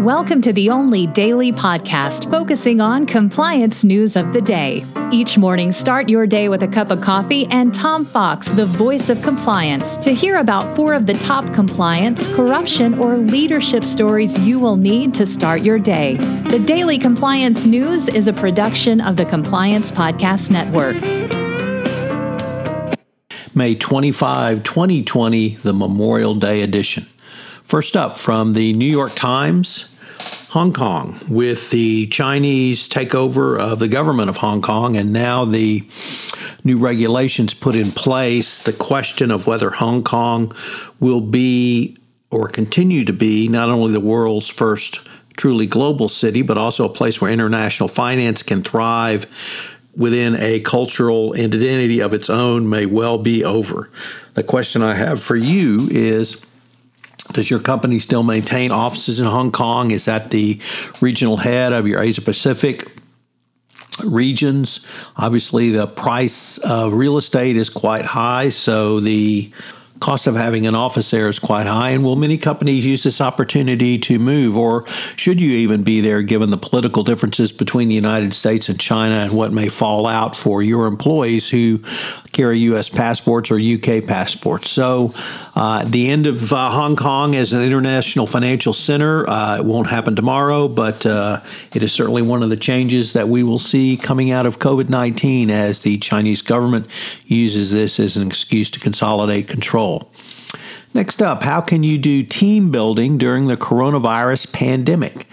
Welcome to the only daily podcast focusing on compliance news of the day. Each morning, start your day with a cup of coffee and Tom Fox, the voice of compliance, to hear about four of the top compliance, corruption, or leadership stories you will need to start your day. The Daily Compliance News is a production of the Compliance Podcast Network. May 25, 2020, the Memorial Day edition. First up from the New York Times. Hong Kong with the Chinese takeover of the government of Hong Kong and now the new regulations put in place, the question of whether Hong Kong will be or continue to be not only the world's first truly global city, but also a place where international finance can thrive within a cultural identity of its own may well be over. The question I have for you is does your company still maintain offices in Hong Kong? Is that the regional head of your Asia Pacific regions? Obviously, the price of real estate is quite high, so the cost of having an office there is quite high. And will many companies use this opportunity to move, or should you even be there given the political differences between the United States and China and what may fall out for your employees who carry U.S. passports or U.K. passports? So, uh, the end of uh, Hong Kong as an international financial center, uh, it won't happen tomorrow, but uh, it is certainly one of the changes that we will see coming out of COVID 19 as the Chinese government uses this as an excuse to consolidate control. Next up, how can you do team building during the coronavirus pandemic?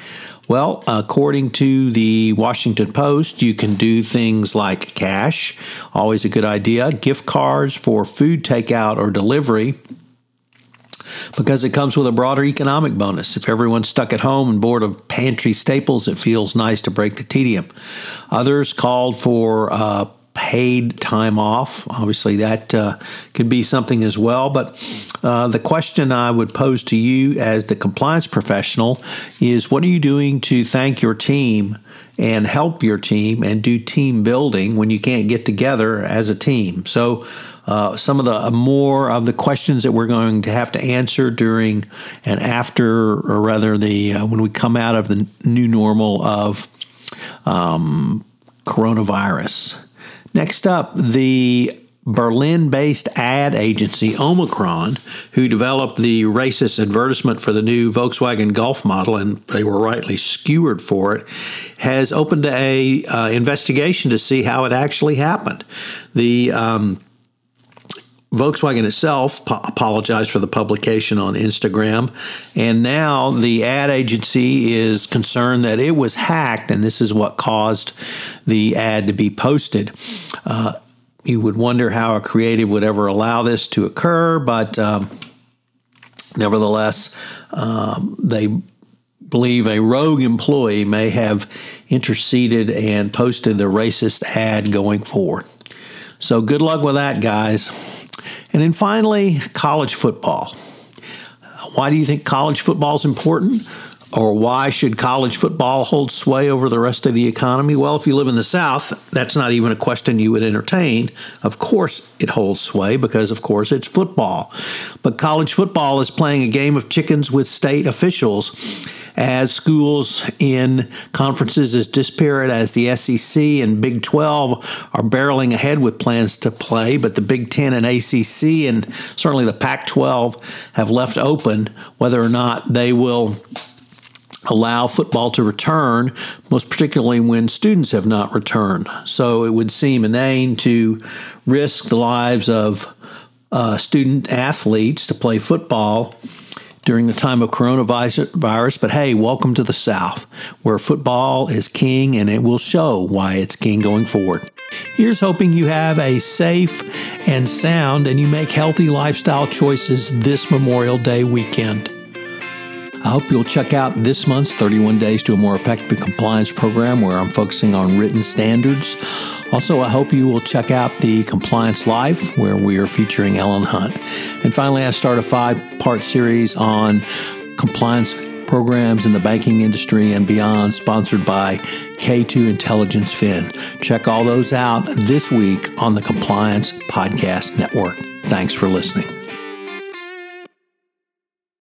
Well, according to the Washington Post, you can do things like cash, always a good idea, gift cards for food takeout or delivery, because it comes with a broader economic bonus. If everyone's stuck at home and bored of pantry staples, it feels nice to break the tedium. Others called for uh, paid time off. Obviously, that uh, could be something as well. But uh, the question I would pose to you as the compliance professional is what are you doing to thank your team and help your team and do team building when you can't get together as a team? So, uh, some of the uh, more of the questions that we're going to have to answer during and after, or rather, the uh, when we come out of the new normal of um, coronavirus. Next up, the Berlin based ad agency Omicron, who developed the racist advertisement for the new Volkswagen Golf model, and they were rightly skewered for it, has opened a uh, investigation to see how it actually happened. The um, Volkswagen itself po- apologized for the publication on Instagram, and now the ad agency is concerned that it was hacked, and this is what caused the ad to be posted. Uh, you would wonder how a creative would ever allow this to occur, but um, nevertheless, um, they believe a rogue employee may have interceded and posted the racist ad going forward. So, good luck with that, guys. And then finally, college football. Why do you think college football is important? Or why should college football hold sway over the rest of the economy? Well, if you live in the South, that's not even a question you would entertain. Of course, it holds sway because, of course, it's football. But college football is playing a game of chickens with state officials as schools in conferences as disparate as the SEC and Big 12 are barreling ahead with plans to play, but the Big 10 and ACC and certainly the Pac 12 have left open whether or not they will allow football to return, most particularly when students have not returned. So it would seem inane to risk the lives of uh, student athletes to play football during the time of coronavirus. But hey, welcome to the South, where football is king and it will show why it's king going forward. Here's hoping you have a safe and sound and you make healthy lifestyle choices this Memorial Day weekend. I hope you'll check out this month's 31 Days to a More Effective Compliance program where I'm focusing on written standards. Also, I hope you will check out the Compliance Life where we are featuring Ellen Hunt. And finally, I start a five part series on compliance programs in the banking industry and beyond, sponsored by K2 Intelligence Fin. Check all those out this week on the Compliance Podcast Network. Thanks for listening.